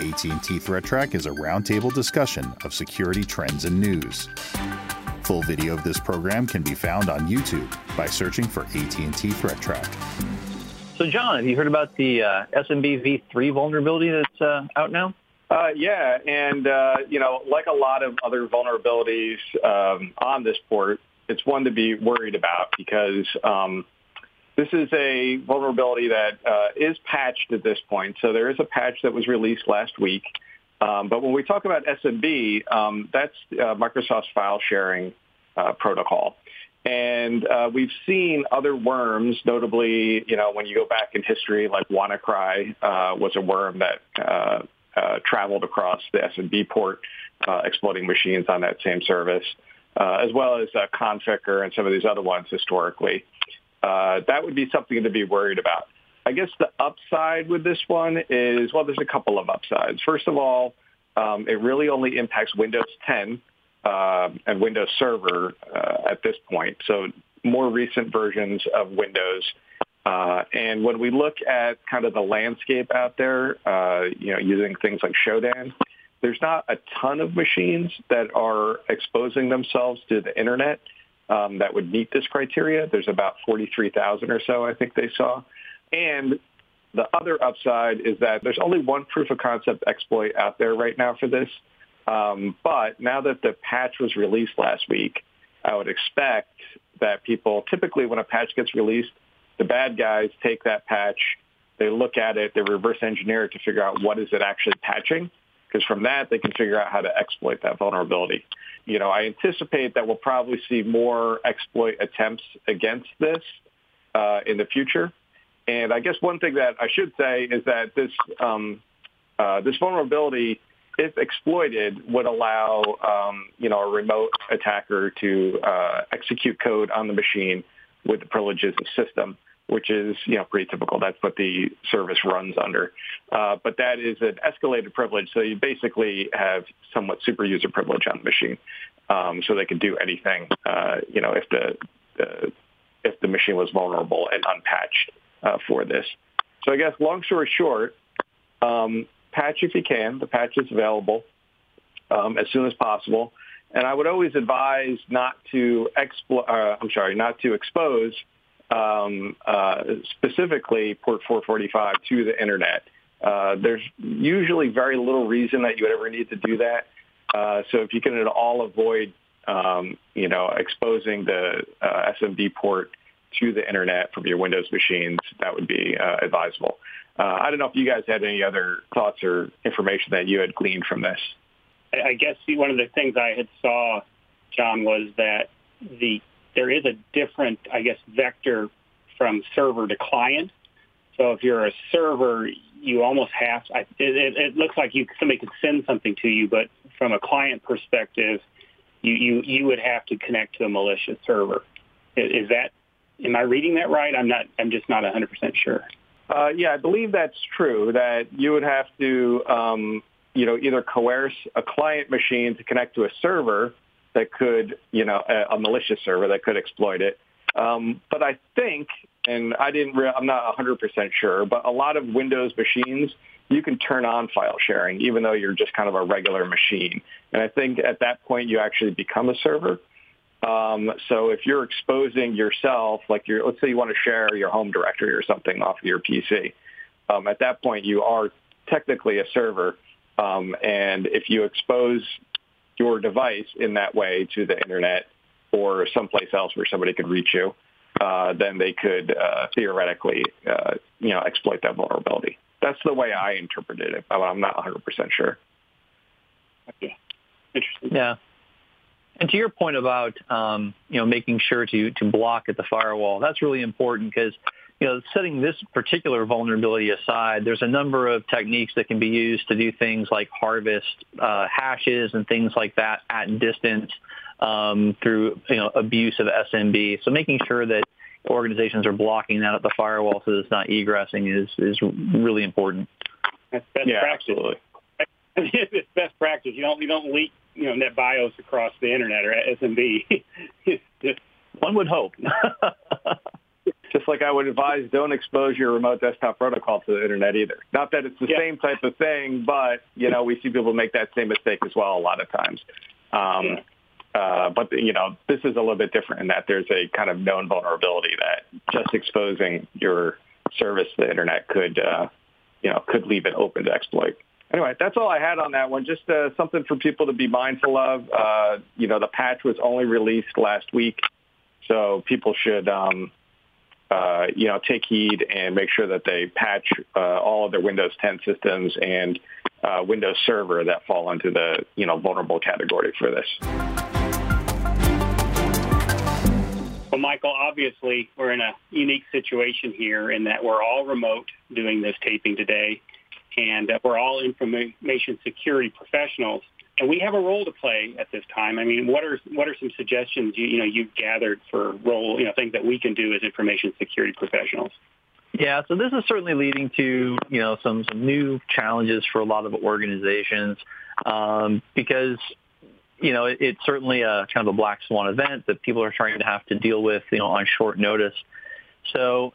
AT&T Threat Track is a roundtable discussion of security trends and news. Full video of this program can be found on YouTube by searching for AT&T Threat Track. So, John, have you heard about the uh, SMB v3 vulnerability that's uh, out now? Uh, yeah, and uh, you know, like a lot of other vulnerabilities um, on this port, it's one to be worried about because um, this is a vulnerability that uh, is patched at this point. So there is a patch that was released last week. Um, but when we talk about SMB, um, that's uh, Microsoft's file sharing uh, protocol. And uh, we've seen other worms, notably, you know, when you go back in history, like WannaCry uh, was a worm that uh, uh, traveled across the SMB port, exploiting machines on that same service, as well as Conficker and some of these other ones historically. Uh, that would be something to be worried about. I guess the upside with this one is, well, there's a couple of upsides. First of all, um, it really only impacts Windows 10 uh, and Windows Server uh, at this point. So more recent versions of Windows. Uh, and when we look at kind of the landscape out there, uh, you know, using things like Shodan, there's not a ton of machines that are exposing themselves to the internet um, that would meet this criteria. There's about 43,000 or so, I think they saw. And the other upside is that there's only one proof of concept exploit out there right now for this. Um, but now that the patch was released last week, I would expect that people typically when a patch gets released, the bad guys take that patch, they look at it, they reverse engineer it to figure out what is it actually patching, because from that they can figure out how to exploit that vulnerability. You know, I anticipate that we'll probably see more exploit attempts against this uh, in the future. And I guess one thing that I should say is that this um, uh, this vulnerability, if exploited, would allow um, you know a remote attacker to uh, execute code on the machine with the privileges of system, which is you know pretty typical. That's what the service runs under. Uh, but that is an escalated privilege, so you basically have somewhat super user privilege on the machine, um, so they can do anything. Uh, you know, if the, the if the machine was vulnerable and unpatched uh, for this. So I guess long story short, um, patch if you can. The patch is available um, as soon as possible. And I would always advise not to explo- uh, I'm sorry, not to expose um, uh, specifically port 445 to the internet. Uh, there's usually very little reason that you would ever need to do that. Uh, so if you can at all avoid, um, you know, exposing the uh, SMB port to the internet from your Windows machines, that would be uh, advisable. Uh, I don't know if you guys had any other thoughts or information that you had gleaned from this. I guess one of the things I had saw, John, was that the there is a different, I guess, vector from server to client. So if you're a server, you almost have. To, it, it, it looks like you somebody could send something to you, but from a client perspective, you you you would have to connect to a malicious server. Is, that Am I reading that right? I'm not. I'm just not 100 percent sure. Uh, yeah, I believe that's true. That you would have to, um, you know, either coerce a client machine to connect to a server that could, you know, a, a malicious server that could exploit it. Um, but I think, and I didn't, re- I'm not 100% sure, but a lot of Windows machines, you can turn on file sharing, even though you're just kind of a regular machine. And I think at that point, you actually become a server. Um, so if you're exposing yourself, like you're, let's say you want to share your home directory or something off of your PC, um, at that point you are technically a server. Um, and if you expose your device in that way to the internet or someplace else where somebody could reach you, uh, then they could uh, theoretically, uh, you know, exploit that vulnerability. That's the way I interpreted it. I'm not 100% sure. Okay. Interesting. Yeah. And to your point about um, you know making sure to to block at the firewall, that's really important because you know setting this particular vulnerability aside, there's a number of techniques that can be used to do things like harvest uh, hashes and things like that at distance um, through you know abuse of SMB. So making sure that organizations are blocking that at the firewall so that it's not egressing is is really important. That's best yeah, practice. absolutely. it's best practice. You don't you don't leak you know NetBIOS across the internet or SMB. One would hope. like I would advise, don't expose your remote desktop protocol to the internet either. Not that it's the yeah. same type of thing, but you know we see people make that same mistake as well a lot of times. Um, uh, but you know this is a little bit different in that there's a kind of known vulnerability that just exposing your service to the internet could uh, you know could leave it open to exploit. Anyway, that's all I had on that one. Just uh, something for people to be mindful of. Uh, you know, the patch was only released last week, so people should um, uh, you know, take heed and make sure that they patch uh, all of their Windows 10 systems and uh, Windows Server that fall into the, you know, vulnerable category for this. Well, Michael, obviously we're in a unique situation here in that we're all remote doing this taping today, and we're all information security professionals and we have a role to play at this time. I mean, what are what are some suggestions you, you know you've gathered for role you know things that we can do as information security professionals? Yeah, so this is certainly leading to you know some some new challenges for a lot of organizations um, because you know it, it's certainly a kind of a black swan event that people are trying to have to deal with you know on short notice. So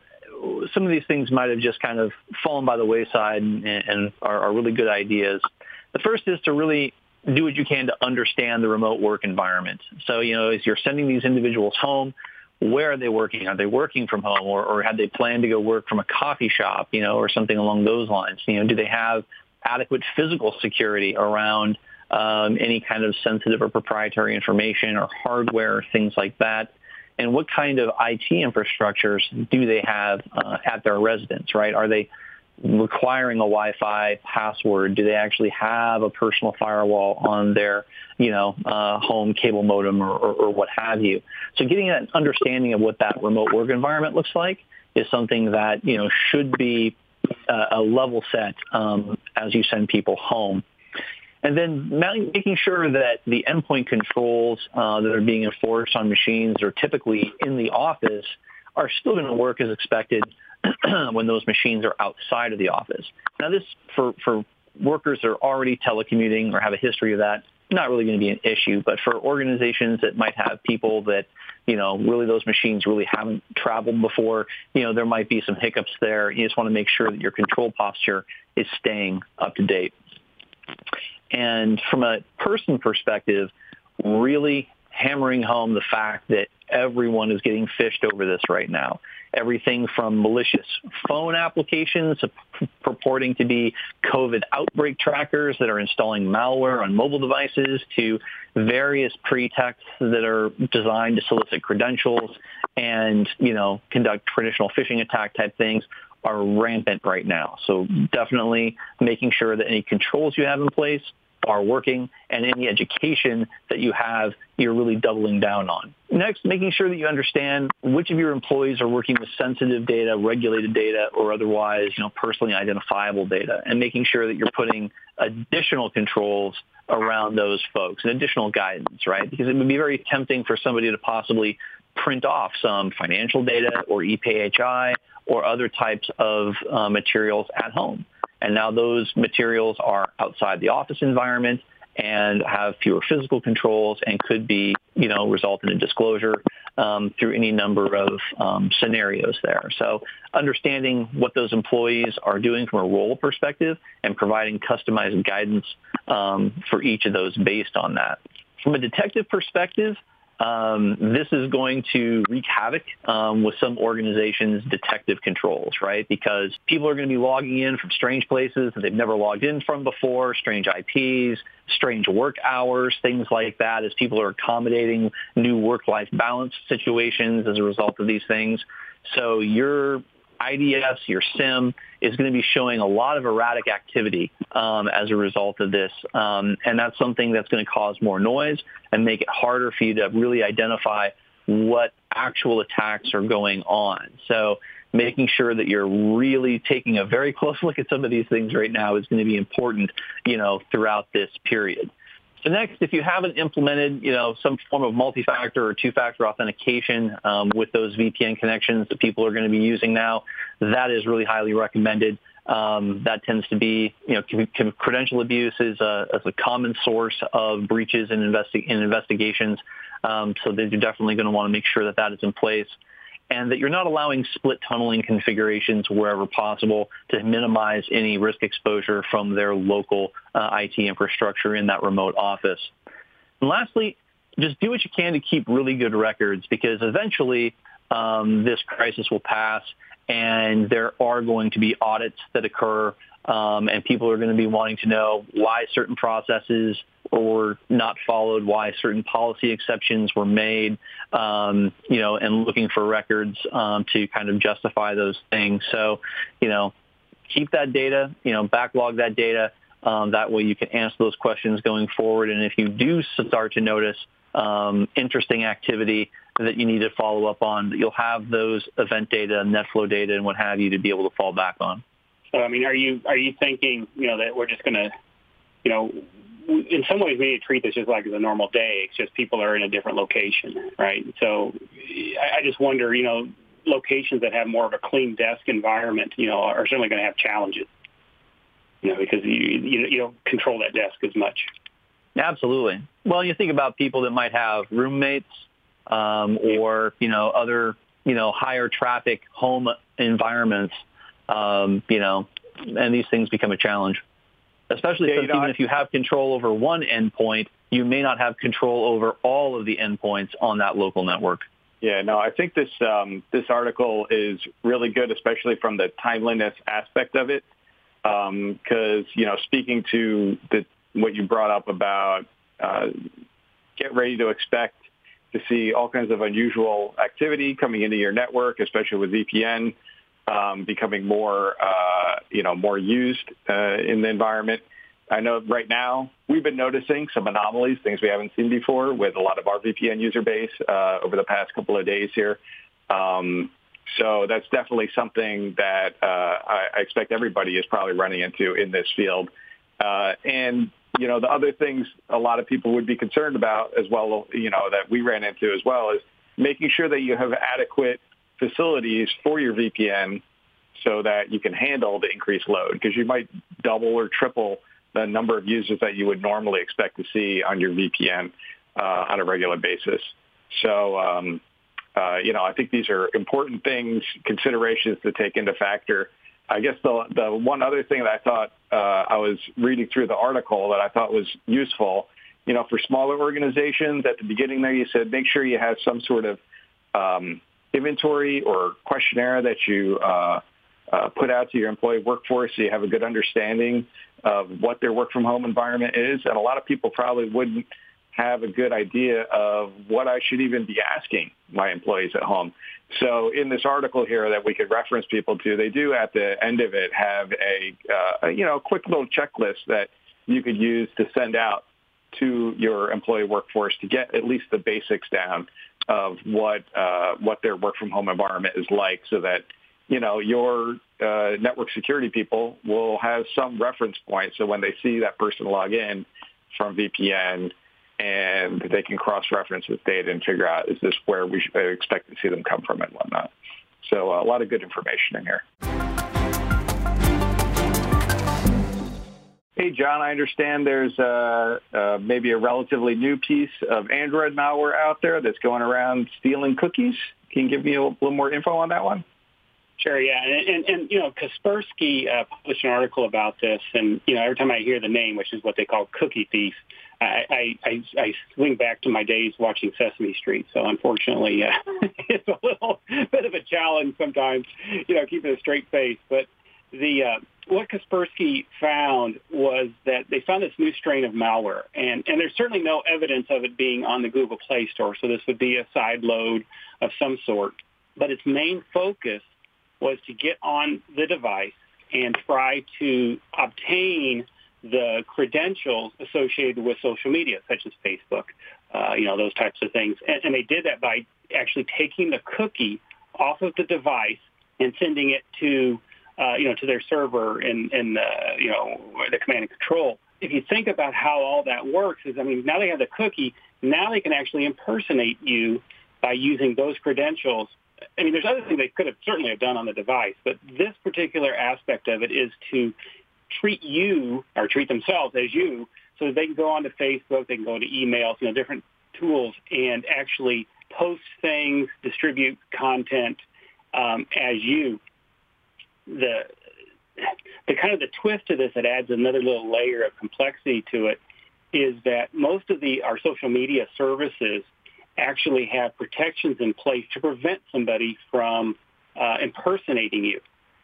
some of these things might have just kind of fallen by the wayside and, and are, are really good ideas. The first is to really do what you can to understand the remote work environment. So, you know, as you're sending these individuals home, where are they working? Are they working from home or, or had they planned to go work from a coffee shop, you know, or something along those lines? You know, do they have adequate physical security around um, any kind of sensitive or proprietary information or hardware, or things like that? And what kind of IT infrastructures do they have uh, at their residence, right? Are they requiring a Wi-Fi password? Do they actually have a personal firewall on their, you know, uh, home cable modem or, or, or, what have you? So getting an understanding of what that remote work environment looks like is something that, you know, should be uh, a level set um, as you send people home. And then making sure that the endpoint controls uh, that are being enforced on machines that are typically in the office are still going to work as expected when those machines are outside of the office. Now, this for for workers that are already telecommuting or have a history of that, not really going to be an issue. But for organizations that might have people that, you know, really those machines really haven't traveled before, you know, there might be some hiccups there. You just want to make sure that your control posture is staying up to date. And from a person perspective, really hammering home the fact that everyone is getting phished over this right now everything from malicious phone applications purporting to be COVID outbreak trackers that are installing malware on mobile devices to various pretexts that are designed to solicit credentials and, you know, conduct traditional phishing attack type things are rampant right now. So definitely making sure that any controls you have in place are working and any education that you have, you're really doubling down on. Next, making sure that you understand which of your employees are working with sensitive data, regulated data, or otherwise, you know, personally identifiable data, and making sure that you're putting additional controls around those folks and additional guidance, right? Because it would be very tempting for somebody to possibly print off some financial data or ePHI or other types of uh, materials at home. And now those materials are outside the office environment and have fewer physical controls and could be, you know, result in a disclosure um, through any number of um, scenarios there. So understanding what those employees are doing from a role perspective and providing customized guidance um, for each of those based on that. From a detective perspective, um, this is going to wreak havoc um, with some organizations' detective controls, right? Because people are going to be logging in from strange places that they've never logged in from before, strange IPs, strange work hours, things like that, as people are accommodating new work-life balance situations as a result of these things. So your IDS, your SIEM is going to be showing a lot of erratic activity um, as a result of this. Um, and that's something that's going to cause more noise and make it harder for you to really identify what actual attacks are going on. So making sure that you're really taking a very close look at some of these things right now is going to be important, you know, throughout this period. So next, if you haven't implemented, you know, some form of multi-factor or two-factor authentication um, with those VPN connections that people are going to be using now, that is really highly recommended. Um, that tends to be, you know, credential abuse is a, is a common source of breaches in, investi- in investigations. Um, so they're definitely going to want to make sure that that is in place. And that you're not allowing split tunneling configurations wherever possible to minimize any risk exposure from their local uh, IT infrastructure in that remote office. And lastly, just do what you can to keep really good records because eventually um, this crisis will pass and there are going to be audits that occur um, and people are going to be wanting to know why certain processes were not followed, why certain policy exceptions were made, um, you know, and looking for records um, to kind of justify those things. So, you know, keep that data, you know, backlog that data. Um, that way you can answer those questions going forward. And if you do start to notice um, interesting activity that you need to follow up on, you'll have those event data, NetFlow data, and what have you to be able to fall back on. So, I mean, are you are you thinking, you know, that we're just going to, you know, in some ways we need to treat this just like as a normal day. It's just people are in a different location, right? So, I just wonder, you know, locations that have more of a clean desk environment, you know, are certainly going to have challenges, you know, because you you, you don't control that desk as much. Absolutely. Well, you think about people that might have roommates um, or you know other you know higher traffic home environments um, you know, and these things become a challenge. Especially yeah, since even if you have control over one endpoint, you may not have control over all of the endpoints on that local network. Yeah, no, I think this um, this article is really good, especially from the timeliness aspect of it, because um, you know, speaking to the what you brought up about uh, get ready to expect to see all kinds of unusual activity coming into your network, especially with VPN um, becoming more, uh, you know, more used uh, in the environment. I know right now we've been noticing some anomalies, things we haven't seen before with a lot of our VPN user base uh, over the past couple of days here. Um, so that's definitely something that uh, I, I expect everybody is probably running into in this field. Uh, and you know, the other things a lot of people would be concerned about as well, you know, that we ran into as well is making sure that you have adequate facilities for your VPN so that you can handle the increased load because you might double or triple the number of users that you would normally expect to see on your VPN uh, on a regular basis. So, um, uh, you know, I think these are important things, considerations to take into factor. I guess the the one other thing that I thought uh, I was reading through the article that I thought was useful, you know, for smaller organizations at the beginning there, you said make sure you have some sort of um, inventory or questionnaire that you uh, uh, put out to your employee workforce so you have a good understanding of what their work from home environment is. And a lot of people probably wouldn't have a good idea of what I should even be asking my employees at home. So in this article here that we could reference people to, they do at the end of it have a, uh, you know, quick little checklist that you could use to send out to your employee workforce to get at least the basics down of what uh, what their work from home environment is like, so that you know your uh, network security people will have some reference point. So when they see that person log in from VPN, and they can cross-reference this data and figure out is this where we expect to see them come from and whatnot. So uh, a lot of good information in here. Hey, John, I understand there's uh, uh, maybe a relatively new piece of Android malware out there that's going around stealing cookies. Can you give me a little more info on that one? Sure, yeah, and and, and you know, Kaspersky uh, published an article about this, and you know, every time I hear the name, which is what they call cookie thief, I I, I swing back to my days watching Sesame Street. So unfortunately, uh, it's a little bit of a challenge sometimes, you know, keeping a straight face. But the uh, what Kaspersky found was that they found this new strain of malware, and, and there's certainly no evidence of it being on the Google Play Store, so this would be a side load of some sort. But its main focus was to get on the device and try to obtain the credentials associated with social media, such as Facebook, uh, you know, those types of things. And, and they did that by actually taking the cookie off of the device and sending it to uh, you know, to their server in, in the, you know, the command and control. If you think about how all that works is, I mean, now they have the cookie. Now they can actually impersonate you by using those credentials. I mean, there's other things they could have certainly have done on the device, but this particular aspect of it is to treat you or treat themselves as you so they can go onto Facebook, they can go to emails, you know, different tools and actually post things, distribute content um, as you. The the kind of the twist to this that adds another little layer of complexity to it is that most of the our social media services actually have protections in place to prevent somebody from uh, impersonating you.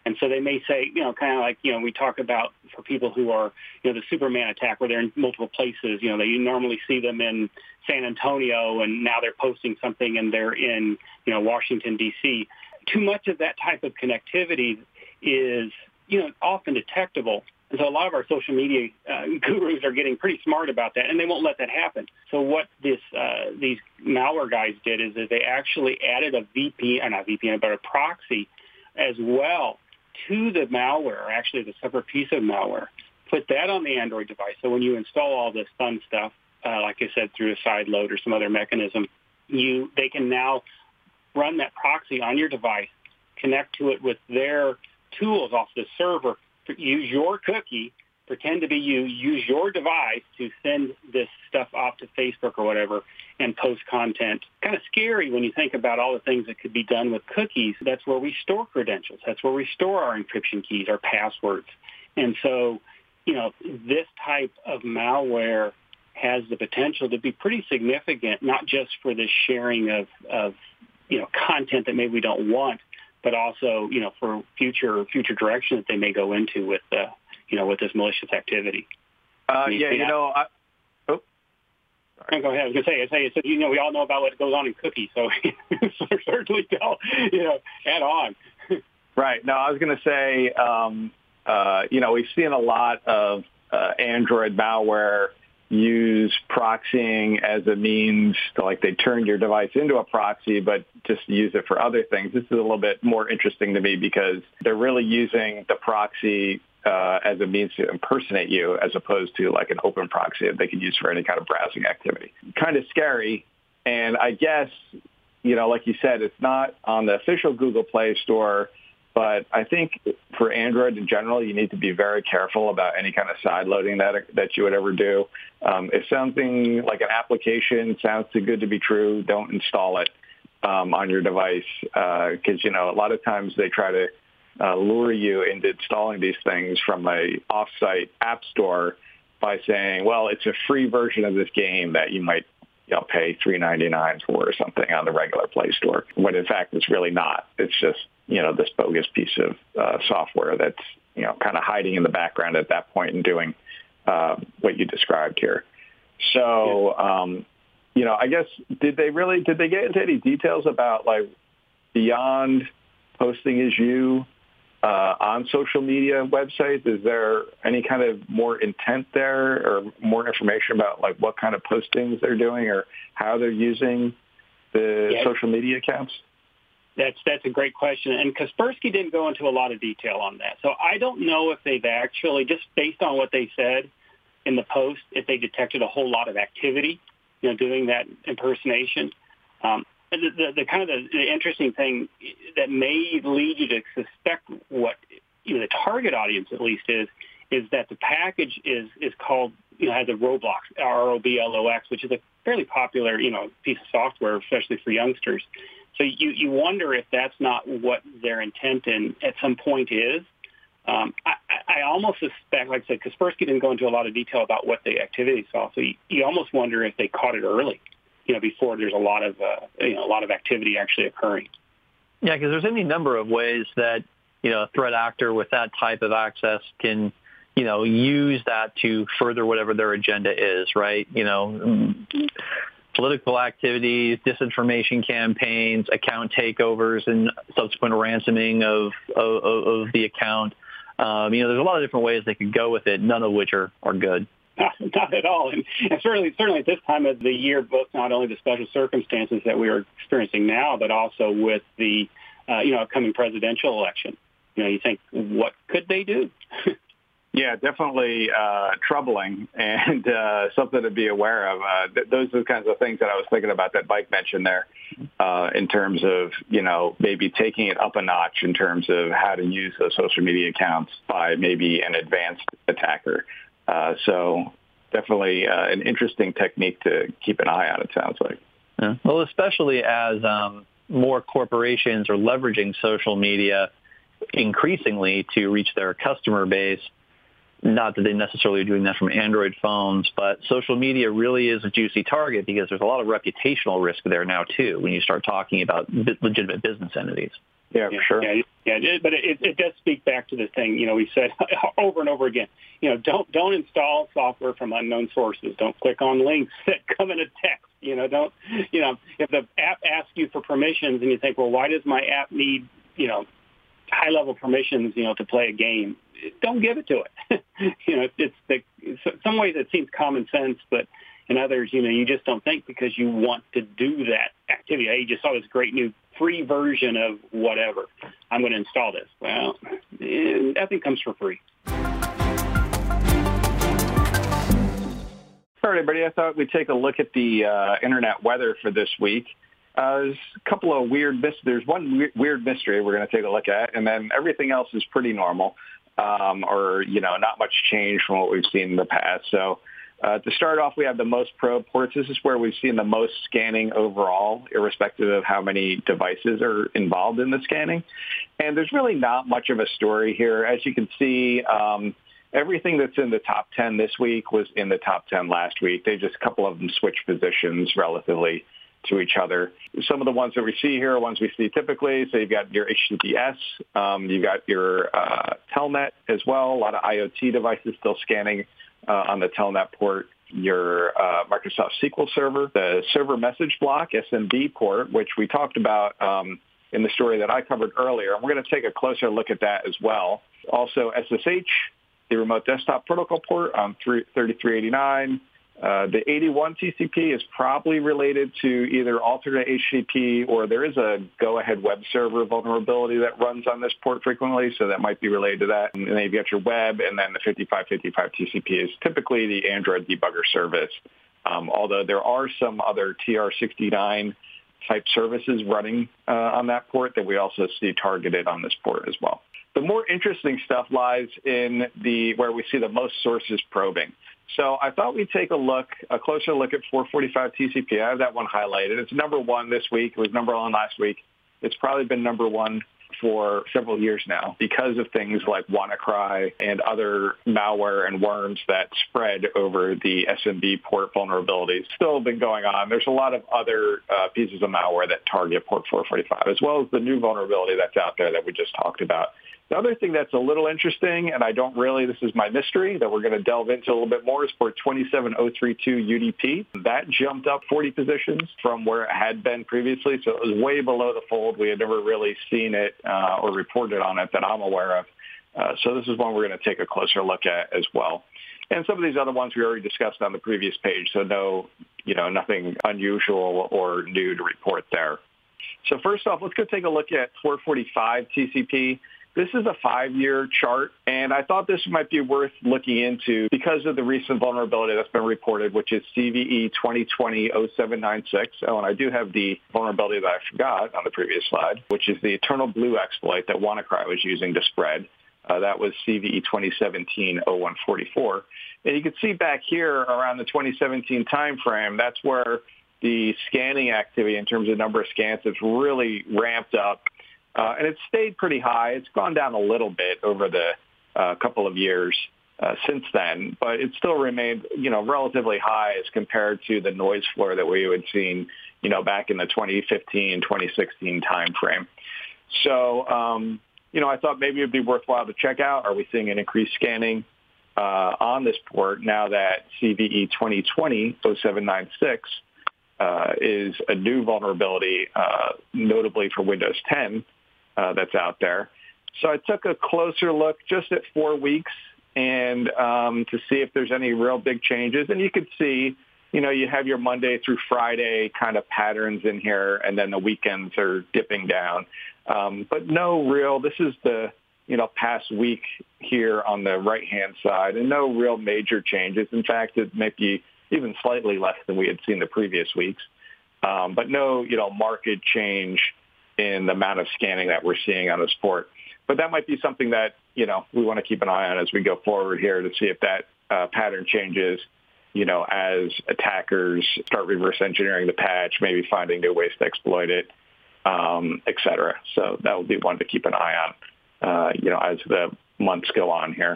And so they may say, you know, kind of like, you know, we talk about for people who are, you know, the Superman attack where they're in multiple places, you know, they, you normally see them in San Antonio and now they're posting something and they're in, you know, Washington, D.C. Too much of that type of connectivity is, you know, often detectable. And so a lot of our social media uh, gurus are getting pretty smart about that, and they won't let that happen. So what this uh, these malware guys did is, is they actually added a VPN, uh, not VPN, but a proxy as well to the malware, actually the separate piece of malware. Put that on the Android device. So when you install all this fun stuff, uh, like I said, through a side load or some other mechanism, you they can now run that proxy on your device, connect to it with their tools off the server, use your cookie, pretend to be you, use your device to send this stuff off to Facebook or whatever and post content. Kind of scary when you think about all the things that could be done with cookies. That's where we store credentials. That's where we store our encryption keys, our passwords. And so, you know, this type of malware has the potential to be pretty significant, not just for the sharing of, of you know, content that maybe we don't want, but also, you know, for future future direction that they may go into with, uh, you know, with this malicious activity. Uh, yeah, you know, I, oh, sorry. go ahead. I was going to say, I say, so, you know, we all know about what goes on in cookies, so, so certainly tell, you know, add on. right. No, I was going to say, um, uh, you know, we've seen a lot of uh, Android malware use proxying as a means to like they turn your device into a proxy, but just use it for other things. This is a little bit more interesting to me because they're really using the proxy uh, as a means to impersonate you as opposed to like an open proxy that they could use for any kind of browsing activity. Kind of scary. And I guess, you know, like you said, it's not on the official Google Play Store but I think for Android in general, you need to be very careful about any kind of side loading that that you would ever do. Um, if something like an application sounds too good to be true, don't install it um, on your device because uh, you know a lot of times they try to uh, lure you into installing these things from a offsite app store by saying, well, it's a free version of this game that you might you know, pay three ninety nine for or something on the regular Play Store. When in fact it's really not. It's just you know, this bogus piece of uh, software that's, you know, kind of hiding in the background at that point and doing uh, what you described here. So, um, you know, I guess did they really did they get into any details about like beyond posting as you uh, on social media websites? Is there any kind of more intent there, or more information about like what kind of postings they're doing, or how they're using the social media accounts? That's that's a great question, and Kaspersky didn't go into a lot of detail on that. So I don't know if they've actually, just based on what they said in the post, if they detected a whole lot of activity, you know, doing that impersonation. Um, the, the, kind of the, the interesting thing that may lead you to suspect what you know the target audience at least is is that the package is is called you know has a Roblox R O B L O X, which is a fairly popular you know piece of software, especially for youngsters. So you, you wonder if that's not what their intent in at some point is. Um, I, I almost suspect, like I said, Kaspersky didn't go into a lot of detail about what the activity saw. So you, you almost wonder if they caught it early, you know, before there's a lot of, uh, you know, a lot of activity actually occurring. Yeah, because there's any number of ways that, you know, a threat actor with that type of access can, you know, use that to further whatever their agenda is, right? You know, political activities, disinformation campaigns, account takeovers, and subsequent ransoming of of, of the account. Um, you know, there's a lot of different ways they could go with it, none of which are, are good. Not, not at all, and, and certainly, certainly at this time of the year, both not only the special circumstances that we are experiencing now, but also with the uh, you know upcoming presidential election. You know, you think, what could they do? Yeah, definitely uh, troubling and uh, something to be aware of. Uh, th- those are the kinds of things that I was thinking about that Mike mentioned there uh, in terms of, you know, maybe taking it up a notch in terms of how to use those social media accounts by maybe an advanced attacker. Uh, so definitely uh, an interesting technique to keep an eye on, it sounds like. Yeah. Well, especially as um, more corporations are leveraging social media increasingly to reach their customer base. Not that they necessarily are doing that from Android phones, but social media really is a juicy target because there's a lot of reputational risk there now too when you start talking about legitimate business entities. Yeah, for sure. Yeah, yeah, but it, it does speak back to the thing. You know, we said over and over again. You know, don't don't install software from unknown sources. Don't click on links that come in a text. You know, don't. You know, if the app asks you for permissions and you think, well, why does my app need you know high level permissions? You know, to play a game. Don't give it to it. you know, it's the some ways it seems common sense, but in others, you know, you just don't think because you want to do that activity. Hey, you just saw this great new free version of whatever. I'm going to install this. Well, nothing comes for free. All right, everybody. I thought we'd take a look at the uh, internet weather for this week. Uh, there's a couple of weird mis- There's one weird mystery we're going to take a look at, and then everything else is pretty normal, um, or you know, not much change from what we've seen in the past. So uh, to start off, we have the most probe ports. This is where we've seen the most scanning overall, irrespective of how many devices are involved in the scanning. And there's really not much of a story here. As you can see, um, everything that's in the top 10 this week was in the top 10 last week. They just, a couple of them switched positions relatively to each other. Some of the ones that we see here are ones we see typically. So you've got your HTTPS, um, you've got your uh, Telnet as well, a lot of IoT devices still scanning uh, on the Telnet port, your uh, Microsoft SQL Server, the server message block, SMB port, which we talked about um, in the story that I covered earlier. And we're going to take a closer look at that as well. Also SSH, the remote desktop protocol port on 3389, uh, the 81 TCP is probably related to either alternate HTTP or there is a GoAhead web server vulnerability that runs on this port frequently, so that might be related to that. And then you've got your web, and then the 5555 TCP is typically the Android debugger service. Um, although there are some other TR69 type services running uh, on that port that we also see targeted on this port as well. The more interesting stuff lies in the where we see the most sources probing. So I thought we'd take a look, a closer look at 445 TCP. I have that one highlighted. It's number one this week. It was number one last week. It's probably been number one for several years now because of things like WannaCry and other malware and worms that spread over the SMB port vulnerabilities. Still been going on. There's a lot of other uh, pieces of malware that target port 445, as well as the new vulnerability that's out there that we just talked about. The other thing that's a little interesting, and I don't really, this is my mystery that we're going to delve into a little bit more, is for 27032 UDP. That jumped up 40 positions from where it had been previously, so it was way below the fold. We had never really seen it uh, or reported on it that I'm aware of. Uh, so this is one we're going to take a closer look at as well. And some of these other ones we already discussed on the previous page, so no, you know, nothing unusual or new to report there. So first off, let's go take a look at 445 TCP. This is a five-year chart, and I thought this might be worth looking into because of the recent vulnerability that's been reported, which is CVE 2020-0796. Oh, and I do have the vulnerability that I forgot on the previous slide, which is the EternalBlue exploit that WannaCry was using to spread. Uh, that was CVE 2017-0144. And you can see back here around the 2017 timeframe, that's where the scanning activity in terms of number of scans has really ramped up uh, and it's stayed pretty high. It's gone down a little bit over the uh, couple of years uh, since then, but it still remained, you know, relatively high as compared to the noise floor that we had seen, you know, back in the 2015, 2016 timeframe. So, um, you know, I thought maybe it'd be worthwhile to check out. Are we seeing an increased scanning uh, on this port now that CVE 2020-0796 uh, is a new vulnerability, uh, notably for Windows 10, uh, that's out there. So I took a closer look just at four weeks and um, to see if there's any real big changes. And you could see, you know, you have your Monday through Friday kind of patterns in here, and then the weekends are dipping down. Um, but no real, this is the, you know, past week here on the right-hand side, and no real major changes. In fact, it might be even slightly less than we had seen the previous weeks. Um, but no, you know, market change in the amount of scanning that we're seeing on the sport. But that might be something that, you know, we want to keep an eye on as we go forward here to see if that uh, pattern changes you know, as attackers start reverse engineering the patch, maybe finding new ways to exploit it, um, et cetera. So that will be one to keep an eye on, uh, you know, as the months go on here.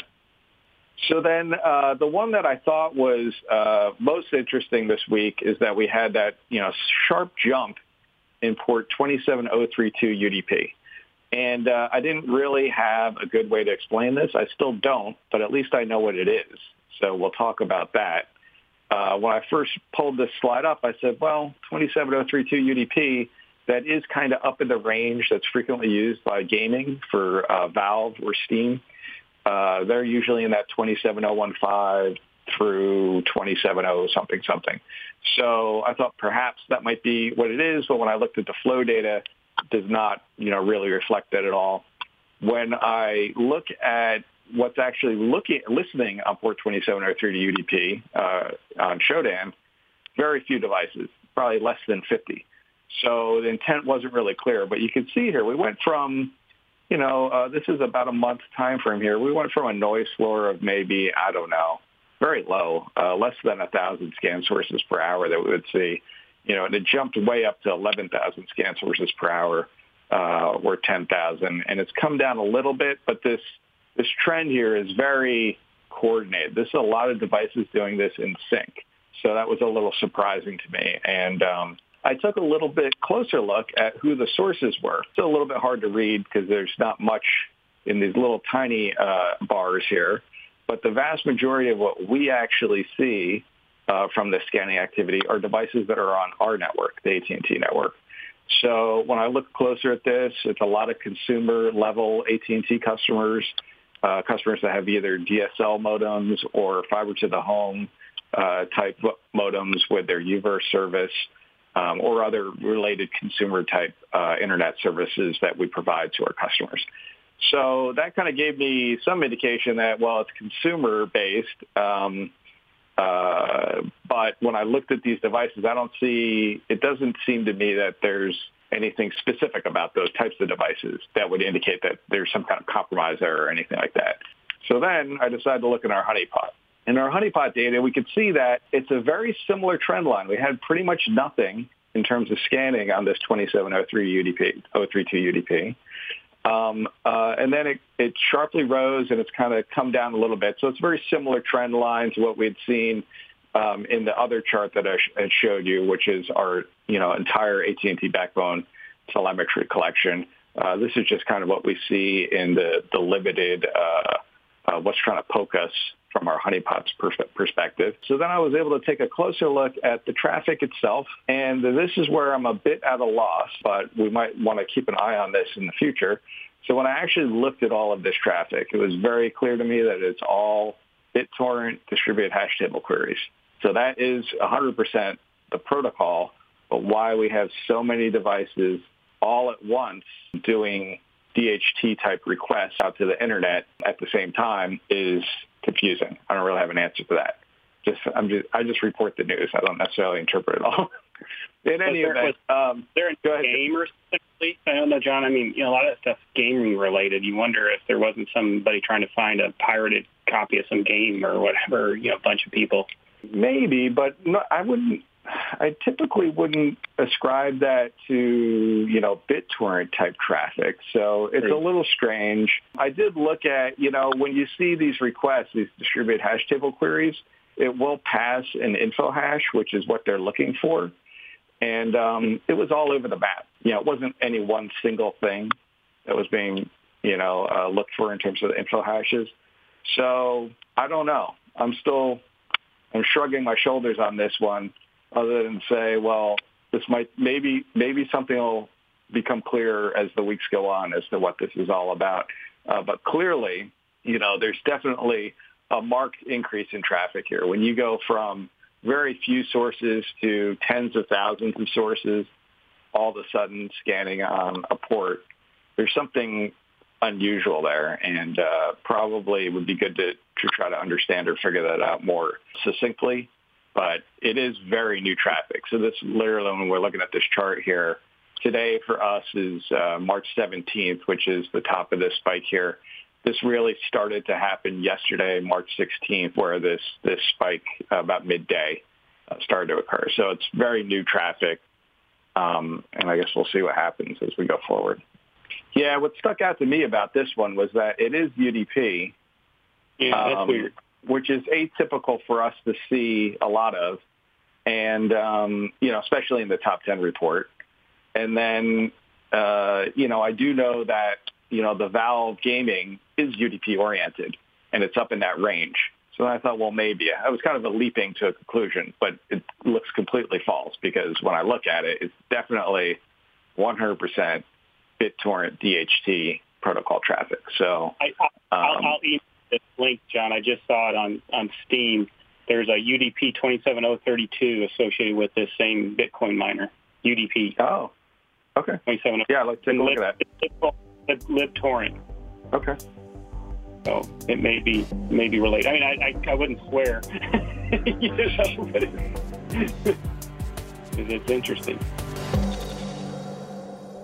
So then uh, the one that I thought was uh, most interesting this week is that we had that, you know, sharp jump in port 27032 UDP. And uh, I didn't really have a good way to explain this. I still don't, but at least I know what it is. So we'll talk about that. Uh, when I first pulled this slide up, I said, well, 27032 UDP, that is kind of up in the range that's frequently used by gaming for uh, Valve or Steam. Uh, they're usually in that 27015 through 270 something something. So I thought perhaps that might be what it is, but when I looked at the flow data, it does not, you know, really reflect that at all. When I look at what's actually looking listening on port 2703 to UDP uh, on Shodan, very few devices, probably less than 50. So the intent wasn't really clear, but you can see here we went from, you know, uh, this is about a month time frame here. We went from a noise floor of maybe I don't know, very low, uh, less than a thousand scan sources per hour that we would see you know, and it jumped way up to 11,000 scan sources per hour uh, or 10,000, and it's come down a little bit, but this this trend here is very coordinated. This is a lot of devices doing this in sync, so that was a little surprising to me. And um, I took a little bit closer look at who the sources were. It's a little bit hard to read because there's not much in these little tiny uh, bars here, but the vast majority of what we actually see uh, from the scanning activity are devices that are on our network, the AT&T network. So when I look closer at this, it's a lot of consumer level AT&T customers, uh, customers that have either DSL modems or fiber to the home uh, type modems with their U-verse service um, or other related consumer type uh, internet services that we provide to our customers. So that kind of gave me some indication that, well, it's consumer based. Um, uh, but when I looked at these devices, I don't see, it doesn't seem to me that there's anything specific about those types of devices that would indicate that there's some kind of compromise there or anything like that. So then I decided to look in our honeypot. In our honeypot data, we could see that it's a very similar trend line. We had pretty much nothing in terms of scanning on this 2703 UDP, 032 UDP. Um, uh, and then it, it sharply rose and it's kind of come down a little bit. So it's very similar trend line to what we had seen um, in the other chart that I sh- had showed you, which is our you know entire AT&T backbone telemetry collection. Uh, this is just kind of what we see in the the limited uh, uh, what's trying to poke us from our honeypots pers- perspective. So then I was able to take a closer look at the traffic itself, and this is where I'm a bit at a loss, but we might want to keep an eye on this in the future. So when I actually looked at all of this traffic, it was very clear to me that it's all BitTorrent distributed hash table queries. So that is 100% the protocol, but why we have so many devices all at once doing DHT type requests out to the internet at the same time is confusing. I don't really have an answer for that. Just I'm just I just report the news. I don't necessarily interpret it all. In any was event, was, um, there a game or? I don't know, John. I mean, you know, a lot of stuff gaming related. You wonder if there wasn't somebody trying to find a pirated copy of some game or whatever. You know, a bunch of people. Maybe, but no, I wouldn't. I typically wouldn't ascribe that to, you know, BitTorrent type traffic. So it's a little strange. I did look at, you know, when you see these requests, these distributed hash table queries, it will pass an info hash, which is what they're looking for. And um, it was all over the map. You know, it wasn't any one single thing that was being, you know, uh, looked for in terms of the info hashes. So I don't know. I'm still, I'm shrugging my shoulders on this one other than say, well, this might maybe maybe something will become clearer as the weeks go on as to what this is all about. Uh, but clearly, you know, there's definitely a marked increase in traffic here. When you go from very few sources to tens of thousands of sources, all of a sudden scanning on a port, there's something unusual there, and uh, probably it would be good to, to try to understand or figure that out more succinctly but it is very new traffic. So this literally, when we're looking at this chart here, today for us is uh, March 17th, which is the top of this spike here. this really started to happen yesterday, March 16th, where this this spike about midday uh, started to occur. So it's very new traffic, um, and I guess we'll see what happens as we go forward. Yeah, what stuck out to me about this one was that it is UDP. Yeah, that's um, weird. Which is atypical for us to see a lot of, and um, you know, especially in the top ten report. And then, uh, you know, I do know that you know the Valve gaming is UDP oriented, and it's up in that range. So I thought, well, maybe I was kind of a leaping to a conclusion, but it looks completely false because when I look at it, it's definitely 100% BitTorrent DHT protocol traffic. So I, will um, this link, John. I just saw it on on Steam. There's a UDP 27032 associated with this same Bitcoin miner. UDP. Oh, okay. 270. Yeah, let's take a look at that. LibTorrent. Okay. So it may be may be related. I mean, I I, I wouldn't swear, you know, but it's, it's interesting.